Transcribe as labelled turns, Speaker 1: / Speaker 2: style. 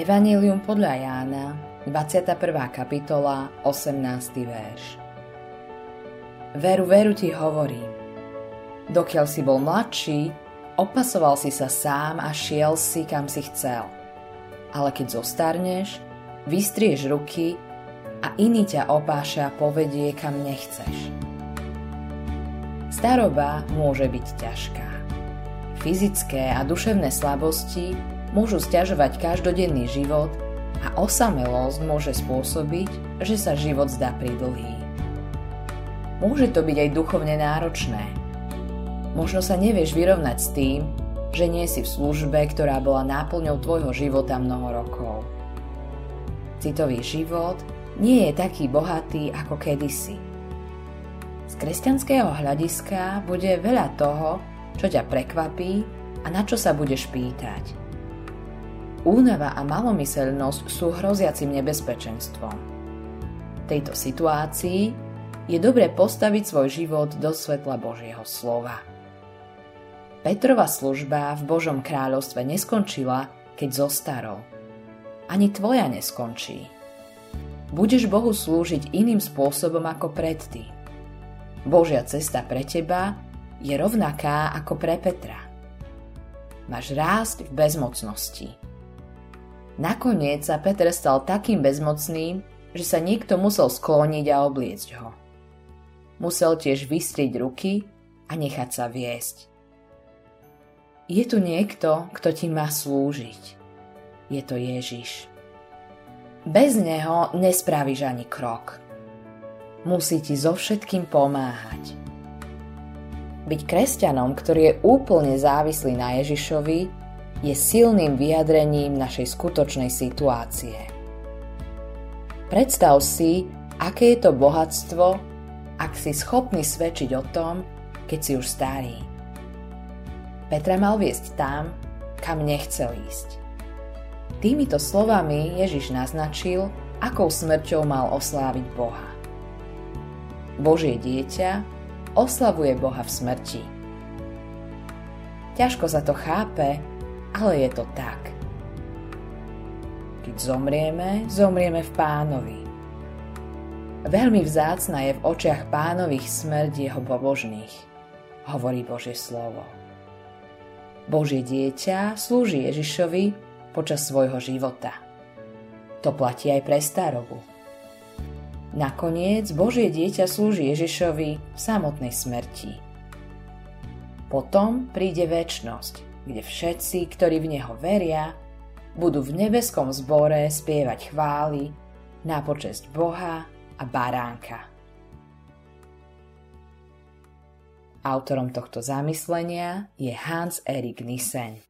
Speaker 1: Evangelium podľa Jána, 21. kapitola, 18. verš. Veru, veru ti hovorím. Dokiaľ si bol mladší, opasoval si sa sám a šiel si, kam si chcel. Ale keď zostarneš, vystrieš ruky a iný ťa opáša a povedie, kam nechceš. Staroba môže byť ťažká. Fyzické a duševné slabosti môžu stiažovať každodenný život a osamelosť môže spôsobiť, že sa život zdá pridlhý. Môže to byť aj duchovne náročné. Možno sa nevieš vyrovnať s tým, že nie si v službe, ktorá bola náplňou tvojho života mnoho rokov. Citový život nie je taký bohatý ako kedysi. Z kresťanského hľadiska bude veľa toho, čo ťa prekvapí a na čo sa budeš pýtať. Únava a malomyselnosť sú hroziacim nebezpečenstvom. V tejto situácii je dobre postaviť svoj život do svetla Božieho slova. Petrova služba v Božom kráľovstve neskončila, keď zostarol. Ani tvoja neskončí. Budeš Bohu slúžiť iným spôsobom ako predtým. Božia cesta pre teba je rovnaká ako pre Petra. Máš rásť v bezmocnosti Nakoniec sa Peter stal takým bezmocným, že sa niekto musel skloniť a obliecť ho. Musel tiež vystrieť ruky a nechať sa viesť. Je tu niekto, kto ti má slúžiť. Je to Ježiš. Bez neho nespravíš ani krok. Musí ti so všetkým pomáhať. Byť kresťanom, ktorý je úplne závislý na Ježišovi, je silným vyjadrením našej skutočnej situácie. Predstav si, aké je to bohatstvo, ak si schopný svedčiť o tom, keď si už starý. Petra mal viesť tam, kam nechcel ísť. Týmito slovami Ježiš naznačil, akou smrťou mal osláviť Boha. Božie dieťa oslavuje Boha v smrti. Ťažko sa to chápe, ale je to tak. Keď zomrieme, zomrieme v pánovi. Veľmi vzácna je v očiach pánových smrť jeho pobožných, hovorí Božie slovo. Božie dieťa slúži Ježišovi počas svojho života. To platí aj pre starobu. Nakoniec Božie dieťa slúži Ježišovi v samotnej smrti. Potom príde väčnosť, kde všetci, ktorí v Neho veria, budú v nebeskom zbore spievať chvály na počesť Boha a Baránka. Autorom tohto zamyslenia je Hans Erik Nissen.